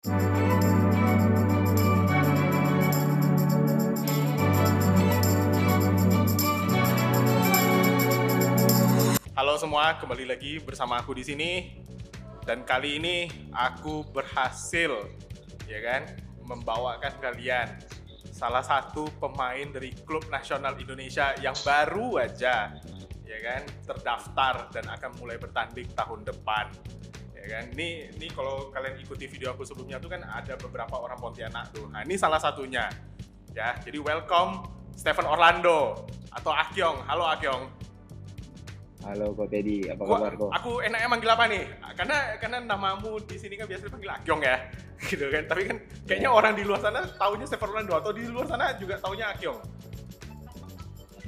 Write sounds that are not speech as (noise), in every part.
Halo semua, kembali lagi bersama aku di sini. Dan kali ini aku berhasil ya kan membawakan kalian salah satu pemain dari klub nasional Indonesia yang baru aja ya kan terdaftar dan akan mulai bertanding tahun depan ya kan? Ini ini kalau kalian ikuti video aku sebelumnya tuh kan ada beberapa orang Pontianak tuh. Nah ini salah satunya. Ya jadi welcome Stephen Orlando atau Akyong. Halo Akyong. Halo Ko Teddy, apa Gua- kabar Ko? aku enaknya manggil apa nih? Karena karena namamu di sini kan biasa dipanggil Akyong ya (laughs) gitu kan? Tapi kan kayaknya Ya. orang di luar sana taunya Stephen Orlando atau di luar sana juga taunya Akyong.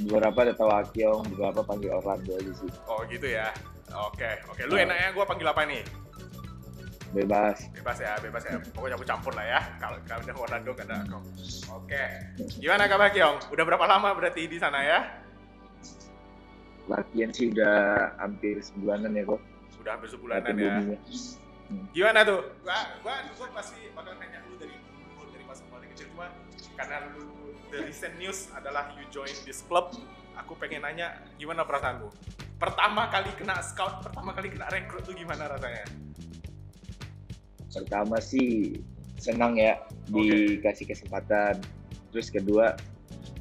Beberapa ada tahu Akyong, beberapa panggil Orlando aja sih. oh gitu ya oke oke. Lu enaknya gua panggil apa nih Bebas. bebas ya bebas ya. Pokoknya aku campur lah ya. Kalau kalau ada Orlando gak ada Akyong oke. Gimana kabar Kyong udah berapa lama berarti di sana ya? Latihan sih udah hampir sebulanan ya Ko. sudah hampir sebulanan Latihan ya. boomingnya. Gimana tuh? Gua, gua, gua pasti bakal nanya lu dari dulu, dari pas paling kecil. Cuma karena lu the recent news adalah you join this club, aku pengen nanya gimana perasaanmu? Pertama kali kena scout, pertama kali kena rekrut tuh gimana rasanya? Pertama sih senang ya dikasih kesempatan. Terus kedua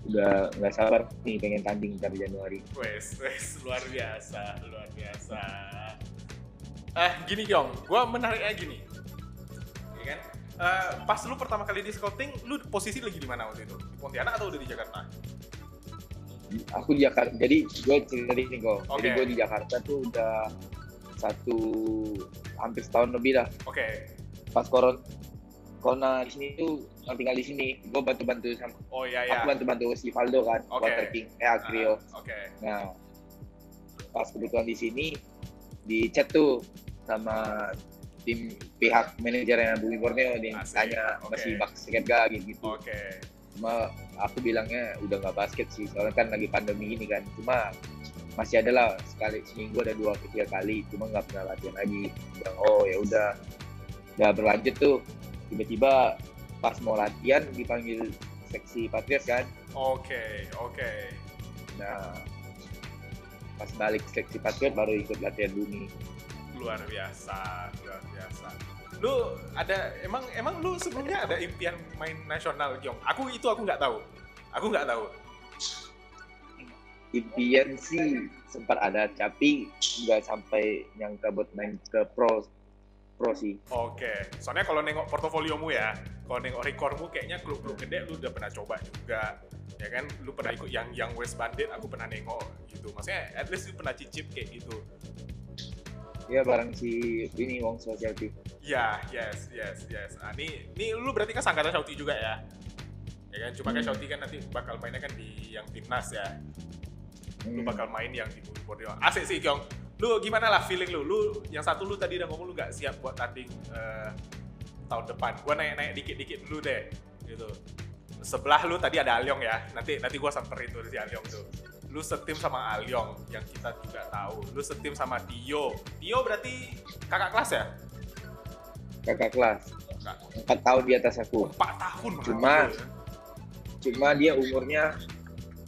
udah nggak sabar nih pengen tanding ntar Januari. Wes, wes luar biasa, luar biasa. Eh, gini Kyong, gua menariknya gini. Ya kan? Eh, pas lu pertama kali di scouting, lu posisi lagi di mana waktu itu? Di Pontianak atau udah di Jakarta? Aku di Jakarta, jadi gue cerita di sini kok. Jadi gue di Jakarta tuh udah satu hampir setahun lebih lah. Oke. Pas koron corona di sini tuh yang tinggal di sini, gue bantu-bantu sama Oh iya ya. aku bantu-bantu si Valdo kan, Oke. Water King, eh Agrio. Ah, Oke. Nah, pas kebetulan di sini di chat tuh sama tim pihak manajernya Bumi Borneo Asik, tanya oke. masih basket gak gitu. Oke. Cuma aku bilangnya udah nggak basket sih, soalnya kan lagi pandemi ini kan. Cuma masih ada lah sekali seminggu ada dua tiga kali, cuma nggak pernah latihan lagi. Bilang, oh ya udah, udah berlanjut tuh. Tiba-tiba pas mau latihan dipanggil seksi Patriots kan. Oke, oke. Nah, pas balik seleksi Patriot baru ikut latihan bumi. Luar biasa, luar biasa. Lu ada emang emang lu sebelumnya ada impian main nasional, Gyong? Aku itu aku nggak tahu. Aku nggak tahu. Impian sih sempat ada, tapi nggak sampai yang buat main ke pro pro sih. Oke. Soalnya kalau nengok portofoliomu ya, kalau nengok recordmu kayaknya klub-klub gede lu udah pernah coba juga. Ya kan, lu pernah ikut yang yang West Bandit, aku pernah nengok gitu. Maksudnya at least lu pernah cicip kayak gitu. Ya bareng si ini Wong Society. Ya, yes, yes, yes. Nah, ini, ini lu berarti kan sangkatan Shouty juga ya? Ya kan, cuma kan. Shouty kan nanti bakal mainnya kan di yang timnas ya. Lu Hmm. bakal main yang di Borneo. Asik sih, Kyong. Lu gimana lah feeling lu? Lu yang satu lu tadi udah ngomong lu gak siap buat tanding eh, tahun depan. Gua nanya-nanya dikit-dikit dulu deh, gitu. Sebelah lu tadi ada Alyong ya. Nanti nanti gua samperin tuh si Alyong tuh. Lu setim sama Alyong yang kita juga tahu. Lu setim sama Dio. Dio berarti kakak kelas ya? Kakak kelas. Empat tahun di atas aku. Empat tahun Cuma- ya. Cuma dia umurnya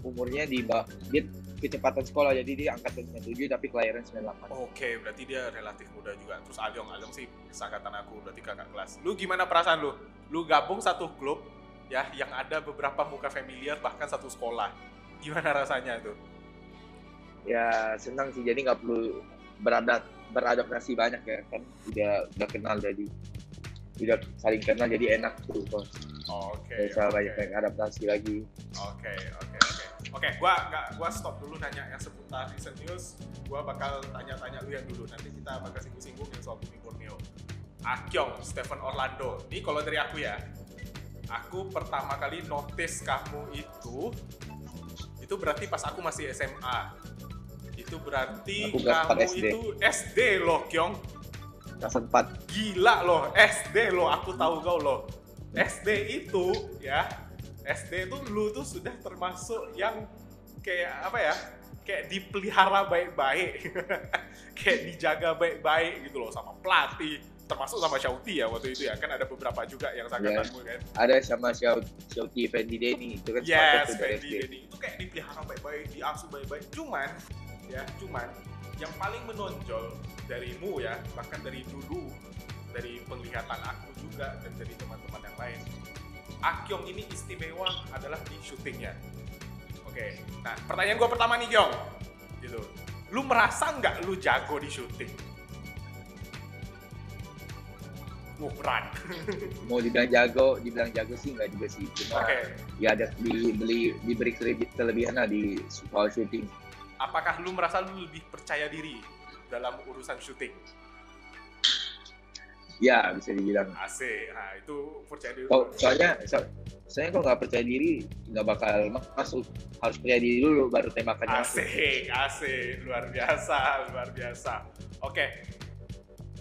umurnya di bawah dia kecepatan sekolah jadi dia angkatan 97 tapi kelahiran 98. Oke, berarti dia relatif muda juga. Terus Alyong, Alyong sih seangkatan aku, berarti kakak kelas. Lu gimana perasaan lu? Lu gabung satu klub ya yang ada beberapa muka familiar bahkan satu sekolah. Gimana rasanya tuh? Ya senang sih jadi nggak perlu beradat beradaptasi banyak ya kan udah udah kenal jadi udah saling kenal jadi enak tuh kok Oke. Nggak usah oke. banyak banyak adaptasi lagi. Oke, oke, oke. Oke, gua nggak gua stop dulu nanya yang seputar recent news. Gua bakal tanya-tanya lu yang dulu. Nanti kita bakal singgung-singgung yang soal Bumi Borneo. Akyong, Stephen Orlando. Ini kalau dari aku ya. Aku pertama kali notice kamu itu itu berarti pas aku masih SMA. Itu berarti Aku kamu 4 SD. itu SD loh, Kyong. Kelas 4 Gila loh, SD loh, aku tahu kau loh. SD itu ya, SD itu lu tuh sudah termasuk yang kayak apa ya? Kayak dipelihara baik-baik. (laughs) kayak dijaga baik-baik gitu loh sama pelatih, termasuk sama Shauti ya waktu itu ya kan ada beberapa juga yang sangkatanmu kan Ada sama Xiao Xiaoti Fendi Denny itu kan yes Fendi. Denny itu kayak dipelihara baik-baik diasuh baik-baik cuman ya cuman yang paling menonjol darimu ya bahkan dari dulu dari penglihatan aku juga dan dari teman-teman yang lain Akyong ini istimewa adalah di syutingnya oke nah pertanyaan gua pertama nih Kyong gitu lu merasa nggak lu jago di syuting berat. (laughs) Mau dibilang jago, dibilang jago sih nggak juga sih. Cuma Oke. ya ada dibeli diberi kelebi- kelebihan lah di soal syuting. Apakah lu merasa lu lebih percaya diri dalam urusan syuting? Ya bisa dibilang. Asik. Nah, itu percaya diri. Oh, soalnya so, soalnya kalau nggak percaya diri nggak bakal masuk. Harus percaya diri dulu baru tembakannya. Asik, asik, luar biasa, luar biasa. Oke,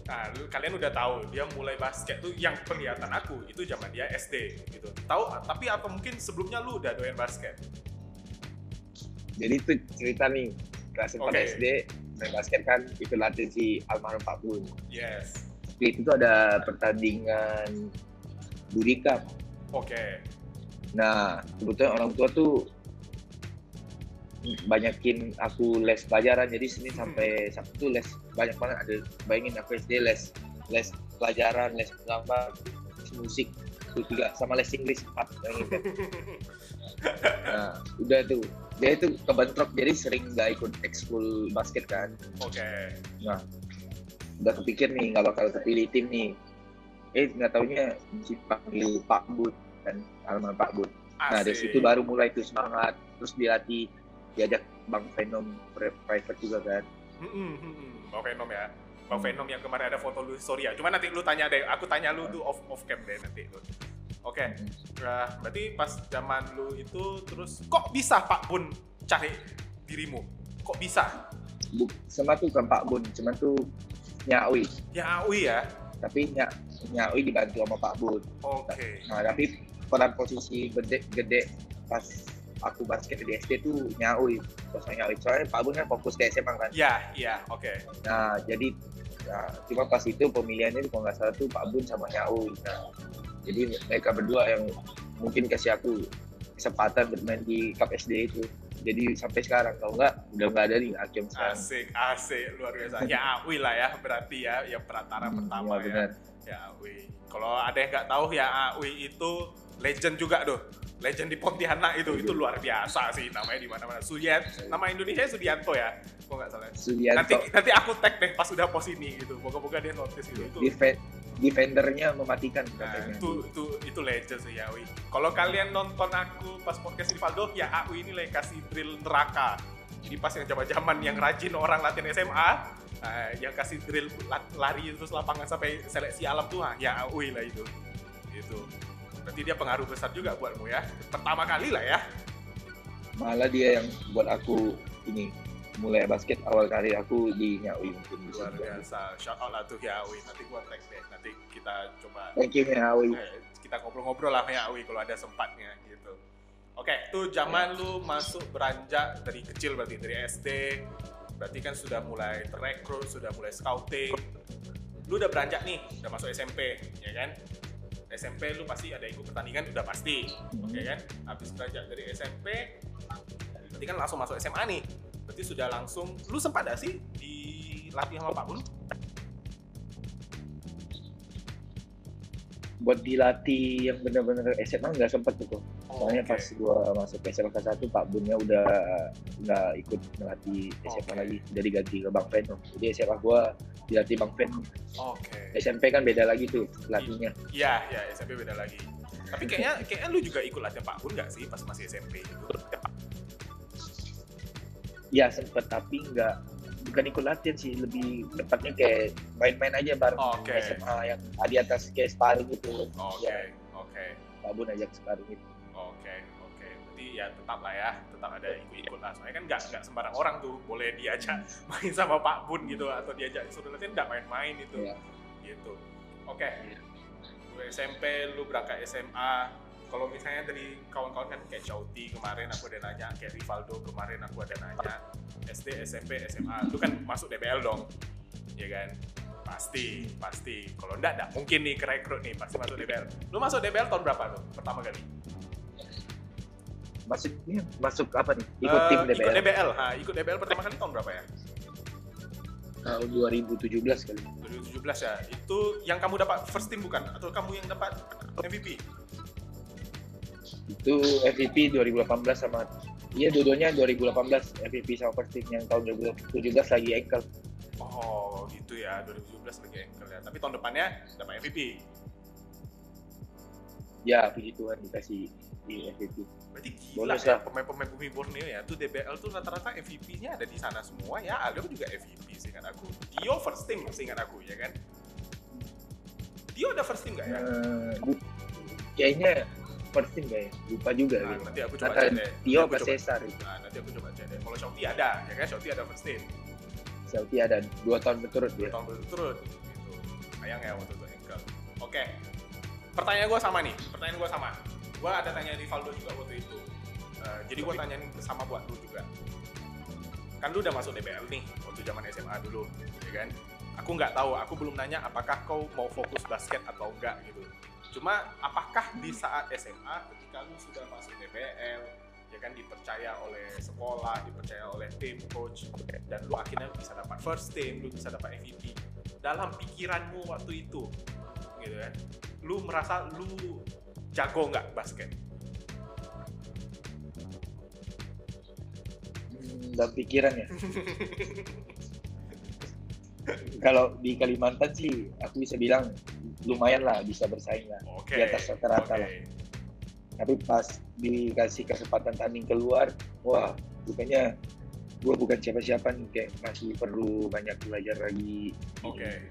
nah lu, kalian udah tahu dia mulai basket tuh yang penglihatan aku itu zaman dia SD gitu. Tahu? Tapi apa mungkin sebelumnya lu udah doyan basket? Jadi itu cerita nih kelas 4 Oke. SD main basket kan itu latih si almarhum Pak Bun. Yes. Waktu itu tuh ada pertandingan Budi Cup. Oke. Nah, kebetulan orang tua tuh banyakin aku les pelajaran jadi Senin sampai Sabtu tuh les banyak banget ada bayangin aku SD les les pelajaran les gambar les musik itu tiga sama les Inggris empat (laughs) nah udah tuh dia itu kebentrok jadi sering nggak ikut ekskul basket kan Oke. udah kepikir nih nggak bakal kepilih tim nih eh nggak taunya dipanggil Pak Bud kan almarhum Pak Bud Nah dari situ baru mulai tuh semangat, terus dilatih, diajak Bang Venom pri- private juga kan. Hmm, hmm, hmm, hmm. Bang Venom ya. Bang. Venom yang kemarin ada foto lu story ya. Cuma nanti lu tanya deh, aku tanya lu tuh off off cam deh nanti lu. Oke. Nah, berarti pas zaman lu itu terus kok bisa Pak Bun cari dirimu? Kok bisa? Bu, sama tuh kan Pak Bun, cuman tuh Nyawi, Ya Awi ya. tapi Nya, Nyawi dibantu sama Pak Bun. Oke. Nah tapi peran posisi gede, gede pas aku basket di SD tuh Nyawi, posisi Nyawi. Soalnya Pak Bun kan fokus ke SMA kan. Ya, iya, oke. Nah jadi, nah, cuma pas itu pemilihannya kalau nggak salah tuh Pak Bun sama Nyawi. Nah, jadi mereka berdua yang mungkin kasih aku kesempatan bermain di Cup SD itu. Jadi sampai sekarang kalau nggak udah nggak ada nih Akyong sekarang. Asik, asik, luar biasa. Ya Awi lah ya, berarti ya yang perantara Hmm, pertama iya, ya. benar. Ya Awi. Kalau ada yang nggak tahu ya Awi itu legend juga tuh. Legend di Pontianak itu, itu luar biasa sih namanya di mana-mana. Suyat, nama Indonesia Sudianto ya, kok nggak salah. Nanti Sudianto nanti aku tag deh pas udah post ini gitu. Moga-moga dia notice gitu. Itu defendernya mematikan Nah, katanya. itu itu itu legend sih ya Awi. Kalau kalian nonton aku pas podcast Rivaldo, ya Awi ini lagi kasih drill neraka. Jadi pas yang zaman-zaman yang rajin orang latihan SMA, nah, yang kasih drill la- lari terus lapangan sampai seleksi alam tuh, ah, ya Awi lah itu. Itu. Berarti dia pengaruh besar juga buatmu ya. Pertama kali lah ya. Malah dia yang buat aku ini mulai basket awal karir aku di Nyawi mungkin bisa. Luar biasa. Shout out lah tuh ya Awi. Nanti gua tag deh. Nanti kita coba Thank you Nyawi. Eh, kita ngobrol-ngobrol lah ya Awi kalau ada sempatnya gitu. Oke, tuh zaman lu masuk beranjak dari kecil berarti dari SD, berarti kan sudah mulai terekrut, sudah mulai scouting. Lu udah beranjak nih, udah masuk SMP, ya kan? SMP lu pasti ada ikut pertandingan udah pasti, oke kan? Habis beranjak dari SMP, berarti kan langsung masuk SMA nih. Berarti sudah langsung, lu sempat gak sih dilatih sama Pak Bun? Buat dilatih yang benar-benar SMA nggak sempet tuh. Soalnya Oke. pas gua masuk SMA kelas 1 Pak Bunnya udah nggak ikut melatih SMA Oke. lagi, udah diganti ke Bang Venom. Jadi SMA gua dilatih Bang Venom. Oke. SMP kan beda lagi tuh pelatihnya. Iya, ya SMP beda lagi. Tapi kayaknya kayaknya lu juga ikut latihan Pak Bun nggak sih pas masih SMP gitu? Ya sempet tapi nggak bukan ikut latihan sih, lebih tepatnya kayak main-main aja bareng Oke. SMA yang di atas kayak sparring gitu. Oke, Ya, oke, Pak Bun ajak sparring gitu. oke, oke. Berarti ya tetap lah ya, tetap ada ikut-ikut lah. Soalnya kan nggak nggak sembarang orang tuh boleh diajak (laughs) main sama Pak Bun gitu atau diajak suruh latihan nggak main-main itu. Iya. Gitu. Oke. Lu SMP, lu berangkat SMA. Kalau misalnya dari kawan-kawan kan kayak Chauti kemarin aku ada nanya, kayak Rivaldo kemarin aku ada nanya, SD, SMP, SMA, lu kan masuk DBL dong, ya kan? Pasti, pasti. Kalau enggak, enggak mungkin nih kerekrut nih, pasti masuk DBL. Lu masuk DBL tahun berapa lu pertama kali? Maksudnya masuk apa nih? Ikut tim Eh, Ikut DBL DBL, ha, ikut DBL pertama kali tahun berapa ya? tahun 2017 kali. 2017 ya. Itu yang kamu dapat first team bukan? Atau kamu yang dapat MVP? Itu MVP 2018 sama Iya, dua-duanya 2018 MVP sama first team yang tahun 2017 lagi ankle. Oh, gitu ya. 2017 lagi ankle ya. Tapi tahun depannya dapat MVP. Ya, puji Tuhan dikasih di MVP. Berarti gila Bonus ya pemain-pemain bumi Borneo ya. Tuh DBL tuh rata-rata MVP-nya ada di sana semua ya. Alio juga MVP seingat aku. Dio first team seingat aku ya kan. Dio ada first team nggak ya? Bu- kayaknya first team kayak lupa juga. Nah, gitu. nanti aku coba Antara cek deh. Tio apa Cesar. Nah, nanti aku coba cek deh. Kalau Shopee ada, ya kan? Shopee ada first team. Selti ada dua tahun berturut Dua dia. tahun berturut gitu. Sayang ya waktu itu ankle. Oke. Pertanyaan gue sama nih. Pertanyaan gue sama. Gue ada tanya Rivaldo juga waktu itu. Eh, jadi gue tanyain sama buat lu juga. Kan lu udah masuk DBL nih waktu zaman SMA dulu, ya kan? Aku nggak tahu. Aku belum nanya apakah kau mau fokus basket atau enggak gitu. Cuma apakah di saat SMA ketika lu sudah masuk DBL, ya kan dipercaya oleh sekolah, dipercaya oleh tim coach, dan lu akhirnya bisa dapat first team, lu bisa dapat MVP. Dalam pikiranmu waktu itu, gitu kan, lu merasa lu jago nggak basket? Hmm, dalam pikiran ya. (laughs) Kalau di Kalimantan sih, aku bisa bilang lumayan lah bisa bersaing lah. Oke. Di atas rata-rata oke. lah. Tapi pas dikasih kesempatan tanding keluar, wah, bukannya gue bukan siapa-siapa nih, kayak masih perlu banyak belajar lagi. Oke.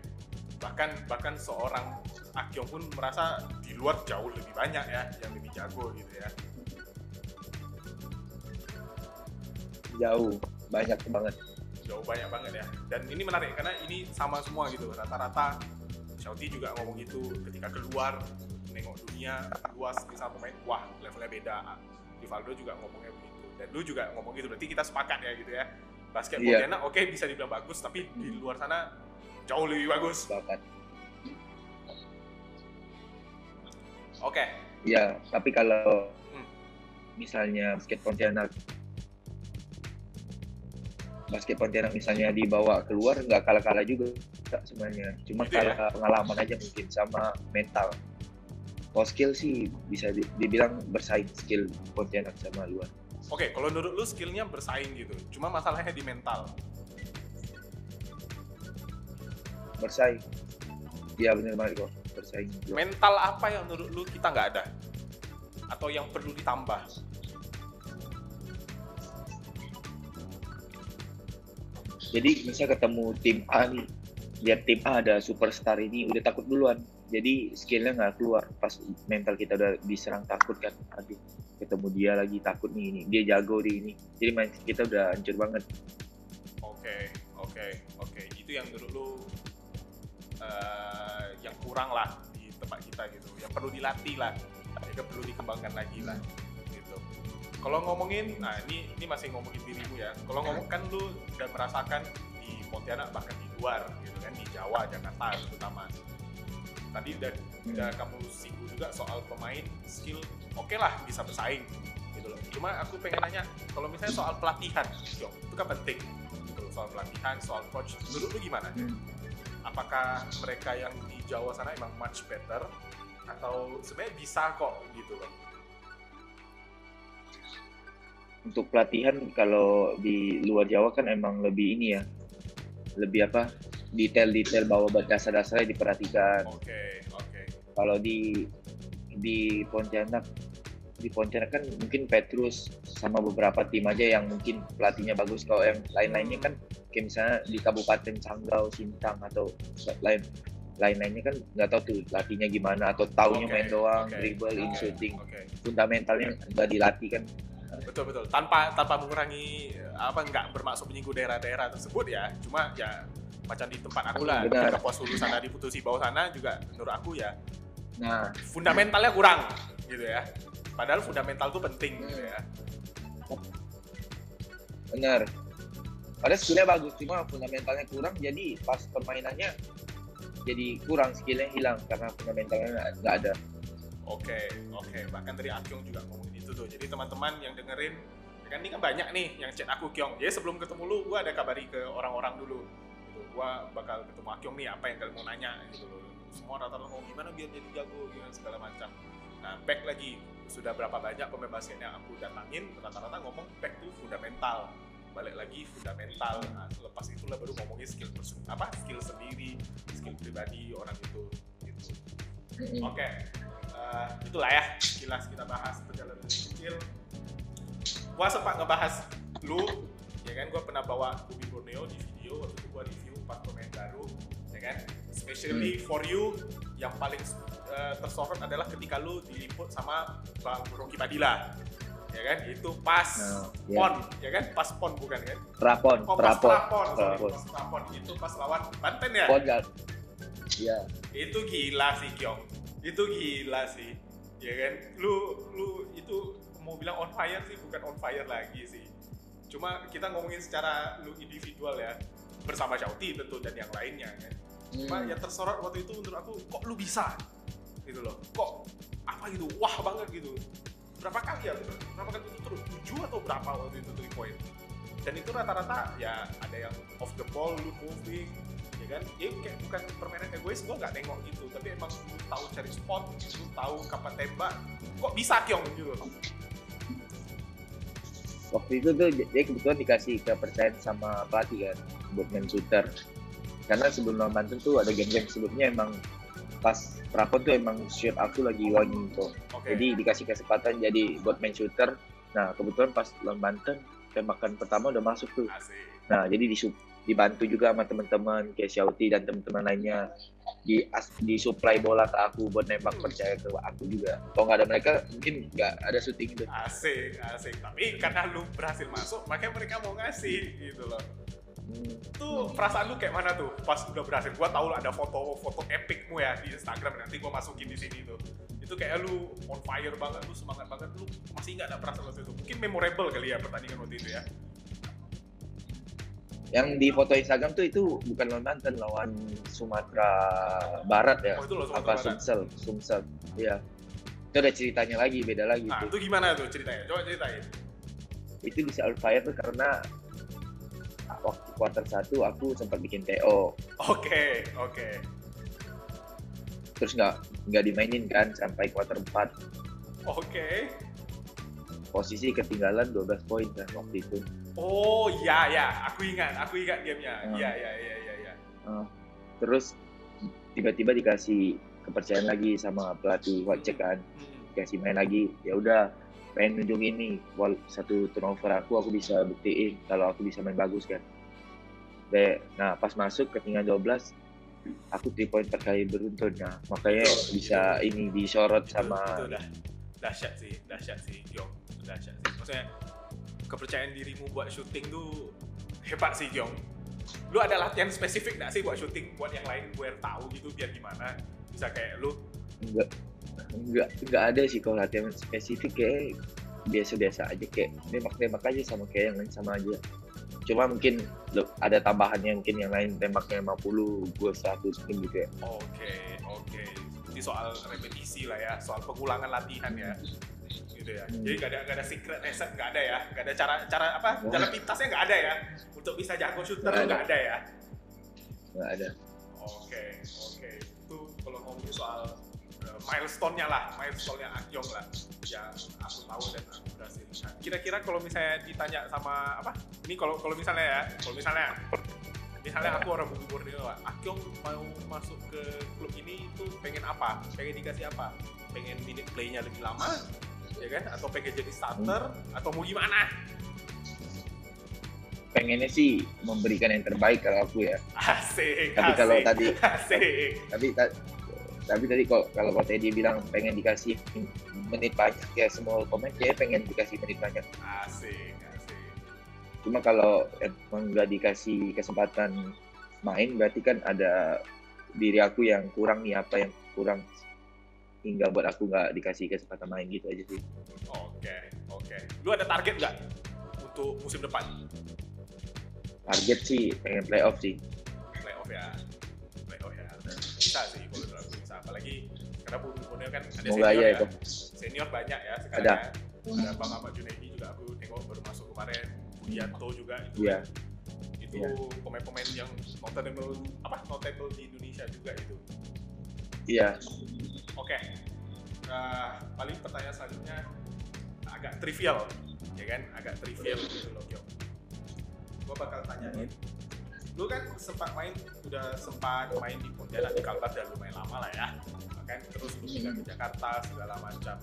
Bahkan bahkan seorang Akyong pun merasa di luar jauh lebih banyak ya yang lebih jago gitu ya. Jauh, banyak banget. Jauh banyak banget ya. Dan ini menarik karena ini sama semua gitu. Rata-rata Shouty juga ngomong gitu ketika keluar nengok dunia luas di sama pemain wah levelnya beda. Rivaldo juga ngomongnya begitu. Dan lu juga ngomong gitu. Berarti kita sepakat ya gitu ya. Basket Iya. Pontianak oke bisa dibilang bagus tapi di luar sana jauh lebih bagus. Bahkan. Oke. Ya, tapi kalau Hmm. misalnya basket Pontianak basket Pontianak misalnya dibawa keluar nggak kalah-kalah juga sebenarnya cuma Gitu ya? kalah pengalaman aja mungkin sama mental kalau skill sih bisa di- dibilang bersaing skill Pontianak sama luar Oke, kalau menurut lu skillnya bersaing gitu. Cuma masalahnya di mental. bersaing iya benar banget kok bersaing juga. Mental apa yang menurut lu kita nggak ada? Atau yang perlu ditambah? Jadi misal ketemu tim A nih lihat tim A ada superstar ini udah takut duluan jadi skillnya nggak keluar pas mental kita udah diserang takut kan aduh ketemu dia lagi takut nih ini dia jago di ini jadi main kita udah hancur banget Oke, oke, oke. Itu yang menurut lu eh, yang kurang lah di tempat kita gitu. Yang perlu dilatih lah. Yang perlu dikembangkan lagi lah. Kalau ngomongin, nah ini ini masih ngomongin dirimu ya. Kalau ngomong kan lu udah merasakan di Pontianak bahkan di luar gitu kan di Jawa, Jakarta terutama. Tadi udah, udah kamu singgung juga soal pemain skill oke lah bisa bersaing gitu loh. Cuma aku pengen nanya kalau misalnya soal pelatihan, yo, itu kan penting gitu loh, soal pelatihan, soal coach. Menurut lu gimana? Apakah mereka yang di Jawa sana emang much better atau sebenarnya bisa kok gitu loh? Untuk pelatihan kalau di luar Jawa kan emang lebih ini ya. Lebih apa? Detail-detail bahwa dasar-dasarnya diperhatikan. Oke, oke. kalau di di Pontianak di Pontianak kan mungkin Petrus sama beberapa tim aja yang mungkin pelatihnya bagus. Kalau yang lain-lainnya kan kayak misalnya di Kabupaten Sanggau, Sintang atau lain lain-lainnya kan nggak tahu tuh latihnya gimana atau taunya Oke, main doang oke, dribble in oke, shooting. Oke. fundamentalnya nggak dilatih kan Betul betul. Tanpa tanpa mengurangi apa nggak bermaksud menyinggung daerah-daerah tersebut ya. Cuma ya macam di tempat aku lah, di Benar. Kapuas Hulu sana di Putusi bawah sana juga menurut aku ya nah fundamentalnya kurang gitu ya. Padahal fundamental itu penting gitu ya. benar padahal skillnya bagus cuma fundamentalnya kurang jadi pas permainannya jadi kurang skillnya hilang karena fundamentalnya nggak- ada Oke, oke. Bahkan dari Akyong juga ngomongin itu tuh. Jadi teman-teman yang dengerin, kan ini kan banyak nih yang chat aku Kyong. Jadi sebelum ketemu lu, gua ada kabari ke orang-orang dulu. Gitu. Gua bakal ketemu Akyong nih, apa yang kalian mau nanya gitu. Semua rata-rata mau gimana biar jadi jago, gimana segala macam. Nah, back lagi sudah berapa banyak pemain basket yang aku datangin, rata-rata ngomong back tuh fundamental. Balik lagi fundamental. Nah, lepas itulah baru ngomongin skill apa skill sendiri, skill pribadi orang itu gitu. Oke, eh, itulah ya jelas kita bahas perjalanan kecil. Gua sempat ngebahas lu, ya kan? Gua pernah bawa Bobby Borneo di video waktu itu gua review 4 pemain baru, ya kan? Especially for you, yang paling eh, tersorot adalah ketika lu diliput sama Bang Rocky Padilla, ya kan? Itu pas Nah, ya. pon, ya kan? Pas pon bukan kan? prapon Oh, pas prapon prapon, Prapon. Itu pas lawan Banten ya? pon ya itu gila sih Kyong itu gila sih ya kan? Lu lu itu mau bilang on fire sih bukan on fire lagi sih. Cuma kita ngomongin secara lu individual ya bersama Shouty tentu dan yang lainnya kan? Cuma Hmm. yang tersorot waktu itu menurut aku kok lu bisa? Gitu loh. Kok apa gitu? Wah banget gitu. Berapa kali ya? Berapa kali itu terus? Tujuh atau berapa waktu itu three point? Dan itu rata-rata ya ada yang off the ball lu moving ya kan? Ya kayak bukan permainan egois gua nggak nengok gitu. Tapi emang lu tahu cari spot lu tahu kapan tembak. Kok bisa kyong? Gitu waktu itu tuh dia kebetulan dikasih kepercayaan sama pelatih kan buat main shooter. Karena sebelum lawan Banten tuh ada game-game sebelumnya emang pas prapon tuh emang shoot aku lagi wangi tuh. Oke. Jadi dikasih kesempatan jadi buat main shooter. Nah kebetulan pas lawan Banten tembakan pertama udah masuk tuh. Asik. Nah jadi disu- dibantu juga sama teman-teman kayak Shouty dan teman-teman lainnya di as, disuplai bola ke aku buat nembak percaya ke aku juga. Kalau nggak ada mereka mungkin nggak ada syuting itu asik asik. Tapi karena lu berhasil masuk makanya mereka mau ngasih gitu loh. Hmm. tuh perasaan lu kayak mana tuh? Pas udah berhasil gua tahu ada foto-foto epicmu ya di Instagram nanti gua masukin di sini tuh. Itu kayak lu on fire banget lu semangat banget lu masih nggak ada perasaan waktu itu. Mungkin memorable kali ya pertandingan waktu itu ya yang di foto Instagram tuh itu bukan lawan Banten lawan Sumatera Barat ya. Oh itu loh apa Sumatera Barat. Sumsel Sumsel. Ya itu ada ceritanya lagi beda lagi nah tuh. itu gimana tuh ceritanya? Coba ceritain. Itu bisa on fire tuh karena waktu quarter satu aku sempat bikin TO oke oke. Terus nggak nggak dimainin kan sampai quarter 4 oke posisi ketinggalan 12 poin kan waktu itu. Oh iya ya aku ingat aku ingat gamenya. Hmm. iya iya iya iya iya. Uh, terus tiba-tiba dikasih kepercayaan lagi sama pelatih Wacek kan. Hmm. dikasih main lagi. Ya udah pengen nunjukin nih wal satu turnover aku aku bisa buktiin kalau aku bisa main bagus kan. Nah pas masuk ketinggalan 12 aku 3 point per kali beruntun. Nah makanya bisa ini disorot sama dahsyat sih dahsyat sih Gyong dahsyat sih maksudnya kepercayaan dirimu buat syuting tuh hebat sih Gyong lu ada latihan spesifik nggak sih buat syuting? Buat yang lain gue tahu gitu biar gimana? Bisa kayak lu? Enggak. Enggak enggak ada sih kalau latihan spesifik kayak biasa-biasa aja kayak nembak-nembak aja sama kayak yang lain sama aja. Cuma mungkin ada tambahannya mungkin yang lain tembaknya 50 gue 100 mungkin gitu ya. Oke oke. Ini soal repetisi lah ya soal pengulangan latihan ya gitu ya Hmm. jadi gak ada gak ada secret reset nggak ada ya gak ada cara cara apa Wah. jalan pintasnya nggak ada ya untuk bisa jago shooter Nggak tuh ada. ya nggak ada Oke, oke. Itu kalau ngomongin soal uh, milestone-nya lah, milestone-nya Akyong lah yang aku tahu dan aku berhasil. Nah, kira-kira kalau misalnya ditanya sama apa? Ini kalau kalau misalnya ya, kalau misalnya misalnya aku orang Bumi Borneo, Akyong mau masuk ke klub ini tuh pengen apa? Pengen dikasih apa? Pengen minute play-nya lebih lama? Ya kan? Atau pengen jadi starter? Atau mau gimana? pengennya sih memberikan yang terbaik kalau aku ya Asik, tapi asik, kalau tadi asik. tapi ta- tapi tadi kok kalau katanya dia bilang pengen dikasih menit banyak ya semua komen dia pengen dikasih menit banyak Asik, asik. cuma kalau emang nggak dikasih kesempatan main berarti kan ada diri aku yang kurang nih apa yang kurang hingga buat aku nggak dikasih kesempatan main gitu aja sih Oke, oke. Lu ada target nggak untuk musim depan? target sih pengen playoff sih Playoff ya. Playoff ya. bisa sih kalau menurut aku bisa apalagi karena Borneo kan ada Semoga senior ya itu. senior banyak ya sekarang Ada. ya. ada Bang Ahmad Junaidi juga aku tengok baru masuk kemarin Budianto juga itu Iya. itu Iya. pemain-pemain yang notable apa notable di Indonesia juga itu Iya. Oke. Nah, paling pertanyaan selanjutnya agak trivial, ya kan? Agak trivial gitu loh, Kyo. Gua bakal tanyain. Lu kan sempat main, udah sempat main di Pontianak di Kalbar udah lumayan lama lah ya. Kan terus lu pindah ke Jakarta segala macam.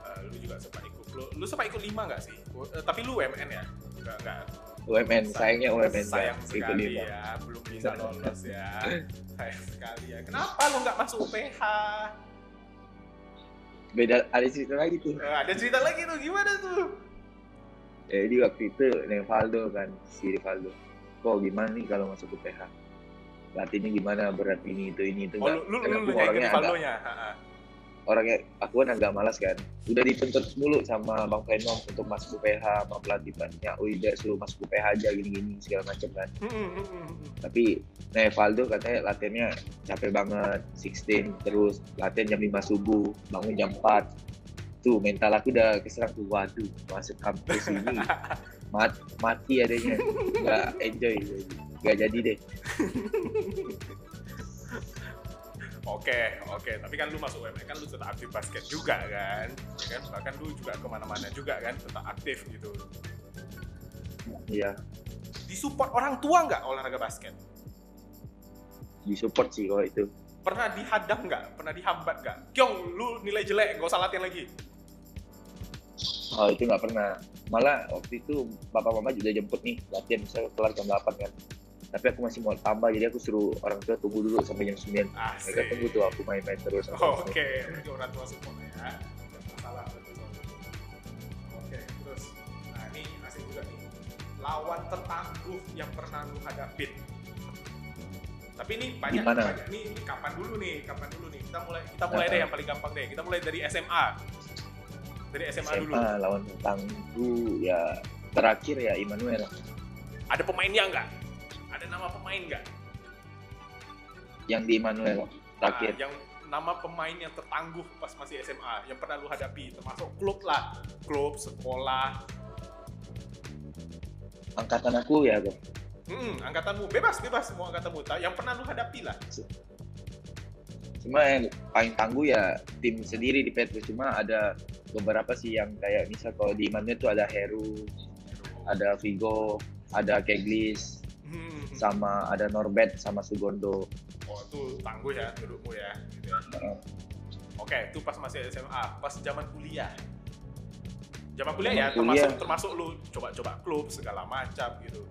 Eh, lu juga sempat ikut lu, lu sempat ikut lima nggak sih? Eh, tapi lu UMN ya? Enggak, enggak. UMN, sayangnya UMN sayang Bang. Itu sekali ya, belum bisa lolos ya. sayang sekali ya. Kenapa lu nggak masuk UPH? Beda ada cerita lagi tuh. Eh, ada cerita lagi tuh gimana tuh? Jadi waktu itu Nevaldo kan, si Rivaldo. Kok gimana nih kalau masuk ke PH? Latihnya gimana berat ini itu ini itu Oh, enggak. lu lu lu orangnya agak. Ha-ha. Orangnya aku kan agak malas kan. Udah dituntut mulu sama Bang Venom untuk masuk ke PH, sama pelatih. Oh udah suruh masuk ke PH aja gini-gini segala macam kan. Hmm, hmm, hmm. Tapi Nevaldo katanya latihannya capek banget, 16 terus latihan jam 5 subuh, bangun jam 4. Tuh mental aku udah keserang tuh, waduh masuk kampus ini (laughs) mat, mati adanya, nggak enjoy, nggak jadi deh. (laughs) Oke, oke. Tapi kan lu masuk UMN kan lu tetap aktif basket juga kan, Ya kan? Bahkan lu juga ke mana-mana juga kan, tetap aktif gitu. Iya, Disupport orang tua nggak olahraga basket? disupport sih kalau itu. Pernah dihadang nggak? Pernah dihambat nggak? Kyong, lu nilai jelek, nggak usah latihan lagi. Oh itu nggak pernah. Malah waktu itu bapak mama juga jemput nih latihan misalnya kelar jam 8 kan. Tapi aku masih mau tambah jadi aku suruh orang tua tunggu dulu sampai jam 9. Asik. Mereka tunggu tuh aku main-main terus. Oh, Oke, berarti orang tua support ya. Masalah. Oke, terus. Nah ini asik juga nih. Lawan tertangguh yang pernah lu hadapin. Tapi ini banyak, banyak. Ini, ini kapan dulu nih? Kapan dulu nih? Kita mulai kita mulai Kapan? deh yang paling gampang deh. Kita mulai dari SMA. Dari SMA, dulu. SMA lawan tangguh ya terakhir ya Immanuel. Ada pemainnya nggak? Ada nama pemain nggak? Yang di Immanuel terakhir. Nah, yang nama pemain yang tertangguh pas masih SMA yang pernah lu hadapi termasuk klub lah klub sekolah Angkatan aku ya bro. Hmm, angkatanmu bebas bebas semua angkatanmu Ta- yang pernah lu hadapi lah. Cuma yang paling tangguh ya tim sendiri di Petrus. Cuma ada beberapa sih yang kayak misal kalau di Immanuel tuh ada Heru, ada Vigo, ada Keglis, sama ada Norbert sama Sugondo. oh itu tangguh ya menurutmu ya. Gitu ya. Oke, itu pas masih SMA, pas zaman kuliah. Zaman kuliah ya, Zaman kuliah. termasuk termasuk lu coba-coba klub segala macam gitu.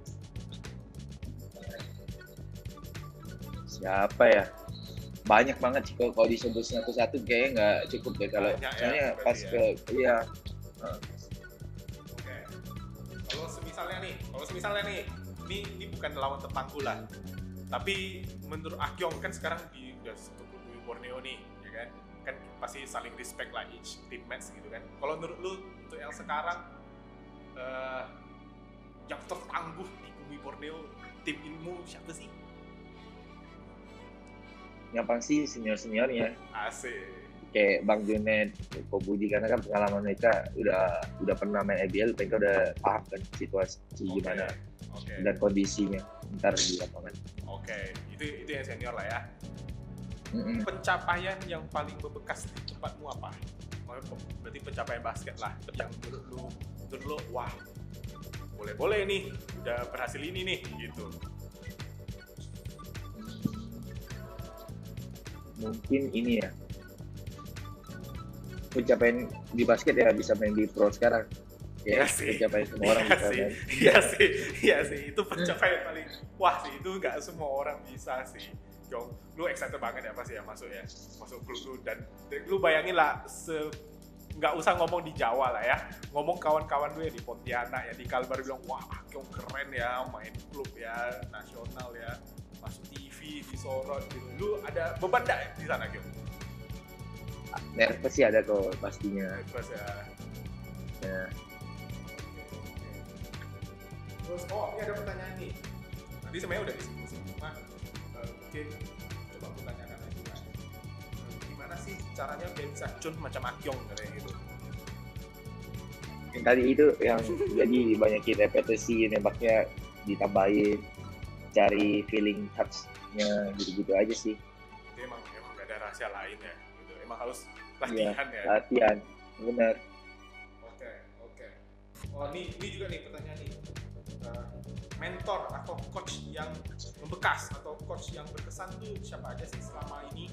Siapa ya? Banyak banget sih kalau disebut satu-satu kayaknya nggak cukup deh kalau Banyak ya, soalnya pas ya. ke iya Oke. Kalau semisalnya nih, kalau semisalnya nih, ini ini bukan lawan lah. Tapi menurut Akyong kan sekarang di udah di Borneo nih, ya kan? Kan pasti saling respect lah each team match gitu kan. Kalau menurut lu untuk yang sekarang eh yang tertangguh di bumi Borneo tim ilmu siapa sih? yang pasti senior seniornya Asik. kayak Bang Junet, Ko Budi karena kan pengalaman mereka udah udah pernah main IBL, mereka udah paham kan situasi Oke. gimana Oke. dan kondisinya ntar di lapangan. Oke, itu itu yang senior lah ya. Mm-mm. Pencapaian yang paling membekas di tempatmu apa? Berarti pencapaian basket lah yang menurut lu, menurut lu wah boleh boleh nih udah berhasil ini nih gitu. Mungkin ini ya pencapaian di basket ya bisa main di pro sekarang. Iya Ya, sih. pencapaian semua orang bisa sih, main. iya sih, iya sih. Itu pencapaian paling wah sih itu nggak semua orang bisa sih. Jong, lu excited banget ya pasti ya masuk ya, masuk klub lu dan, dan lu bayangin lah se nggak usah ngomong di Jawa lah ya, ngomong kawan-kawan lu ya di Pontianak ya di Kalbar bilang wah Kyong keren ya main klub ya nasional ya masuk TV disorot gitu. Lu ada beban nggak di sana Kyong? Nervous sih ada kok pastinya. Ya. Ya. Terus, oh ini ada pertanyaan nih. Tadi sebenarnya udah disebut cuma eh, mungkin coba aku tanyakan sih caranya biar bisa cun macam Akyong kayak gitu. Yang tadi itu yang jadi banyakin repetisi nembaknya ditambahin cari feeling touch-nya gitu-gitu aja sih. Itu emang emang gak ada rahasia lain ya gitu. Emang harus Iya, latihan ya. latihan. Bener oke oke. Oh ini ini juga nih pertanyaan nih mentor atau coach yang membekas atau coach yang berkesan tuh siapa aja sih selama ini?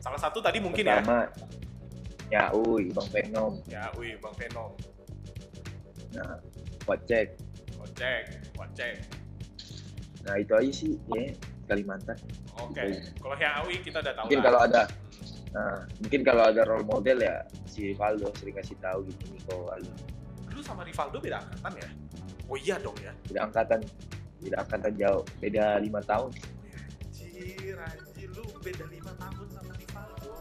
Salah satu tadi mungkin ya. Pertama ya uy bang Venom ya wih bang Venom nah Wacek Ojek Ojek nah itu aja sih ya Kalimantan. Oke Gitu. kalau yang Awi kita udah tahu mungkin lah. kalau ada nah mungkin kalau ada role model ya si Valdo sering kasih tahu gitu Nico Valdo dulu sama Rivaldo beda angkatan ya oh iya dong ya. Beda angkatan. Beda angkatan jauh. Beda lima tahun. Anjir anjir. Lu beda lima tahun sama Rivaldo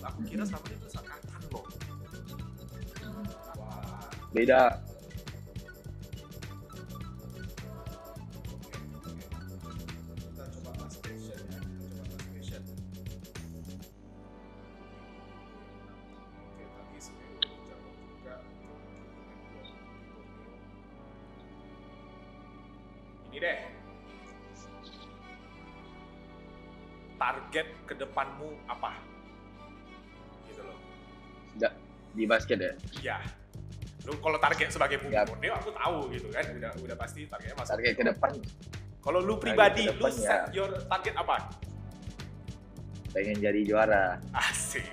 aku kira sama dia tuh angkatan loh wah. Beda di basket ya? Iya. Lu kalau target sebagai bumi Ya. Borneo aku tahu gitu kan. Udah udah pasti targetnya masuk target ke depan. Kalau lu pribadi ke lu depan set ya. your target apa? Pengen jadi juara. Asik.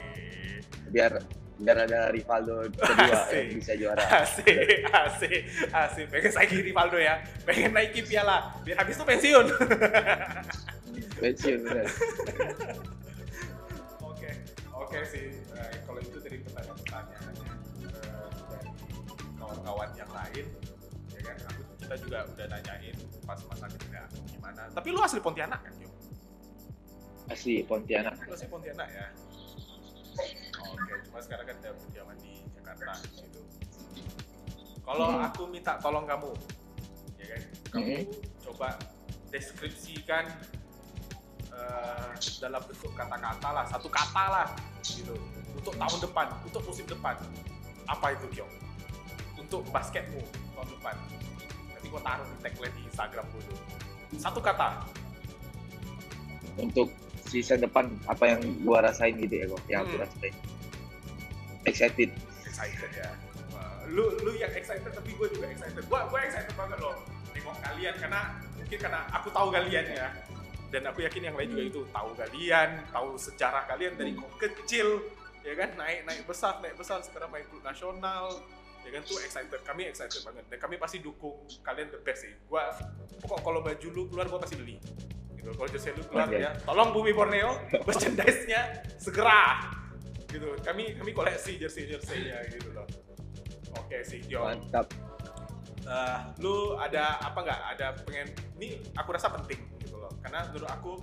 Biar biar ada Rivaldo kedua Asik. yang bisa juara. Asik asik asik. Pengen lagi Rivaldo ya. Pengen naikin piala. Biar habis itu pensiun. Pensiun bener. Oke oke sih. Eh, kalau itu kawan-kawan yang lain ya kan? Aku kita juga udah nanyain pas masa kerja gimana. Tapi lu asli Pontianak kan Yo? asli Pontianak. Lu asli Pontianak ya? Oke cuma sekarang kan udah di Jakarta gitu kalau Hmm. aku minta tolong kamu ya kan? Kamu coba deskripsikan eh, dalam bentuk kata-kata lah satu kata lah gitu. Untuk tahun depan untuk musim depan. Apa itu Kyong untuk basketmu tahun depan. Nanti gua taruh di tagline di Instagram dulu satu kata. Untuk season depan apa yang gua rasain gitu ya kok yang aku Hmm. rasain. Excited. Excited ya. Lu lu yang excited tapi gue juga excited. Gue gue excited banget loh. Nengok kalian karena mungkin karena aku tahu kalian ya. Dan aku yakin yang lain juga itu tahu kalian tahu sejarah kalian dari kok kecil ya kan? Naik naik besar naik besar sekarang main klub nasional ya kan tuh excited kami excited banget. Dan kami pasti dukung kalian the best sih. Gua pokok kalau baju lu keluar gua pasti beli. Gitu. Kalau jersey lu keluar Oke. ya tolong Bumi Borneo merchandise-nya segera. Gitu. Kami kami koleksi jersey jerseynya gitu loh. Oke sih Jo mantap. Eh, lu ada apa nggak? Ada pengen ini aku rasa penting gitu loh. Karena menurut aku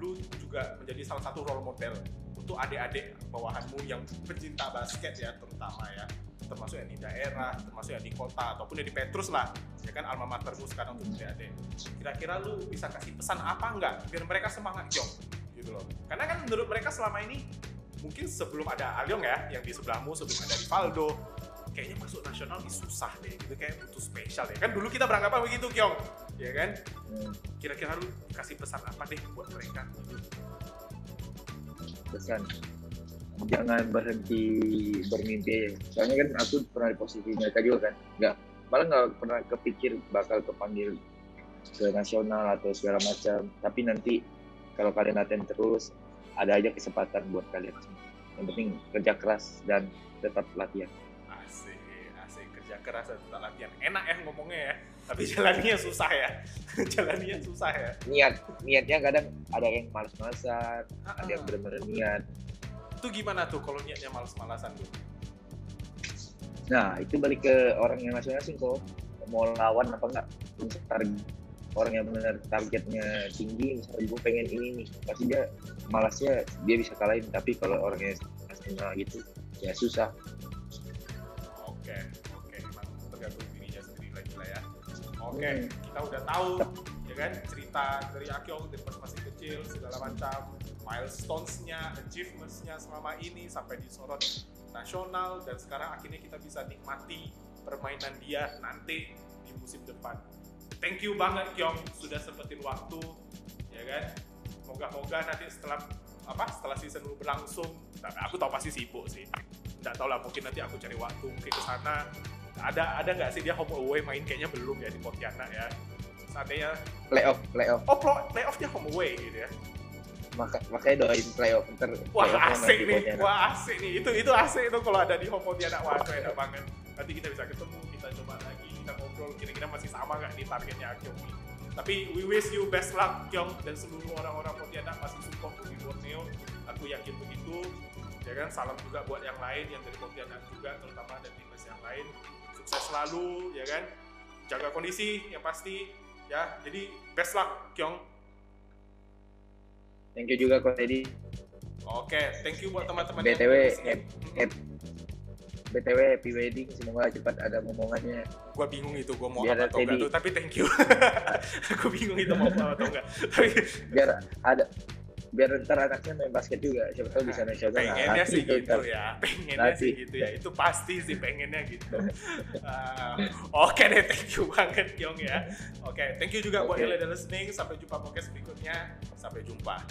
lu juga menjadi salah satu role model untuk adik-adik bawahanmu yang pecinta basket ya terutama ya termasuk yang di daerah termasuk yang di kota ataupun yang di Petrus lah. Ya kan alma matermu sekarang untuk adik-adik kira-kira lu bisa kasih pesan apa nggak biar mereka semangat Jong? Gitu loh. Karena kan menurut mereka selama ini mungkin sebelum ada Alyong ya yang di sebelahmu sebelum ada Rivaldo kayaknya masuk nasional ini susah deh gitu. Kayak butuh spesial ya. Kan dulu kita beranggapan begitu Kyong. Ya kan? Kira-kira lu kasih pesan apa deh buat mereka? Pesan jangan berhenti bermimpi. Soalnya kan aku pernah di posisi mereka juga kan. Nggak malah nggak pernah kepikir bakal kepanggil ke nasional atau segala macam. Tapi nanti kalau kalian latihan terus ada aja kesempatan buat kalian semua. Yang penting kerja keras dan tetap latihan. Asik asik. Kerja keras dan tetap latihan. Enak ya ngomongnya ya. Tapi (laughs) jalannya susah ya. (laughs) Jalannya susah ya. Niat niatnya kadang ada yang malas-malasan ada yang benar-benar niat itu gimana tuh kalau niatnya males-malasan tuh Nah, itu balik ke orang yang masing-masing kok. Mau lawan apa enggak. Target, orang yang benar targetnya tinggi, misalnya gue pengen ini nih, pasti dia malasnya dia bisa kalahin. Tapi kalau orangnya setengah gitu, ya susah. oke oke emang tergantung dirinya sendiri lagi lah ya oke Hmm. kita udah tahu ya kan cerita dari Akyong dari pas masih kecil segala macam milestones-nya, achievements-nya selama ini sampai disorot nasional dan sekarang akhirnya kita bisa nikmati permainan dia nanti di musim depan. Thank you banget Kyong sudah sempetin waktu ya kan. Moga-moga nanti setelah apa setelah season lu berlangsung, nah, aku tahu pasti sibuk sih. Nggak tahu lah mungkin nanti aku cari waktu mungkin ke sana. Ada ada nggak sih dia home away main kayaknya belum ya di Pontianak ya. Seandainya playoff playoff oh play- playoff-nya home away gitu ya. Maka makanya doain playoff ntar Wah playoff-nya main asik di nih, Pontianak. wah asik nih. Itu itu asik itu kalau ada di Home Pontianak, wah itu enak banget. Nanti kita bisa ketemu, kita coba lagi, kita ngobrol. Kira-kira masih sama nggak nih targetnya Kyong nih? Tapi we wish you best luck Kyong dan seluruh orang-orang Pontianak masih support di Borneo. Aku yakin begitu. Ya kan, salam juga buat yang lain yang dari Pontianak juga, terutama dan timnas yang lain. Sukses selalu, ya kan. Jaga kondisi yang pasti. Ya, jadi best luck Kyong. Thank you juga kok tadi Oke, thank you buat teman-teman BTW, yang hap- btw happy wedding. Semoga cepat ada momongannya. Gua bingung itu gua mau Biar apa atau enggak. Tuh tapi thank you. (laughs) Aku bingung itu mau apa atau enggak. Tapi biar ada biar ntar anaknya main basket juga siapa tahu bisa nasional pengennya Nanti sih gitu. ntar. ya pengennya Nanti. sih gitu ya. Itu pasti sih pengennya gitu. Ah, oke deh thank you banget Kyong ya. Oke thank you juga buat Oke. yang udah listening. Sampai jumpa podcast berikutnya. Sampai jumpa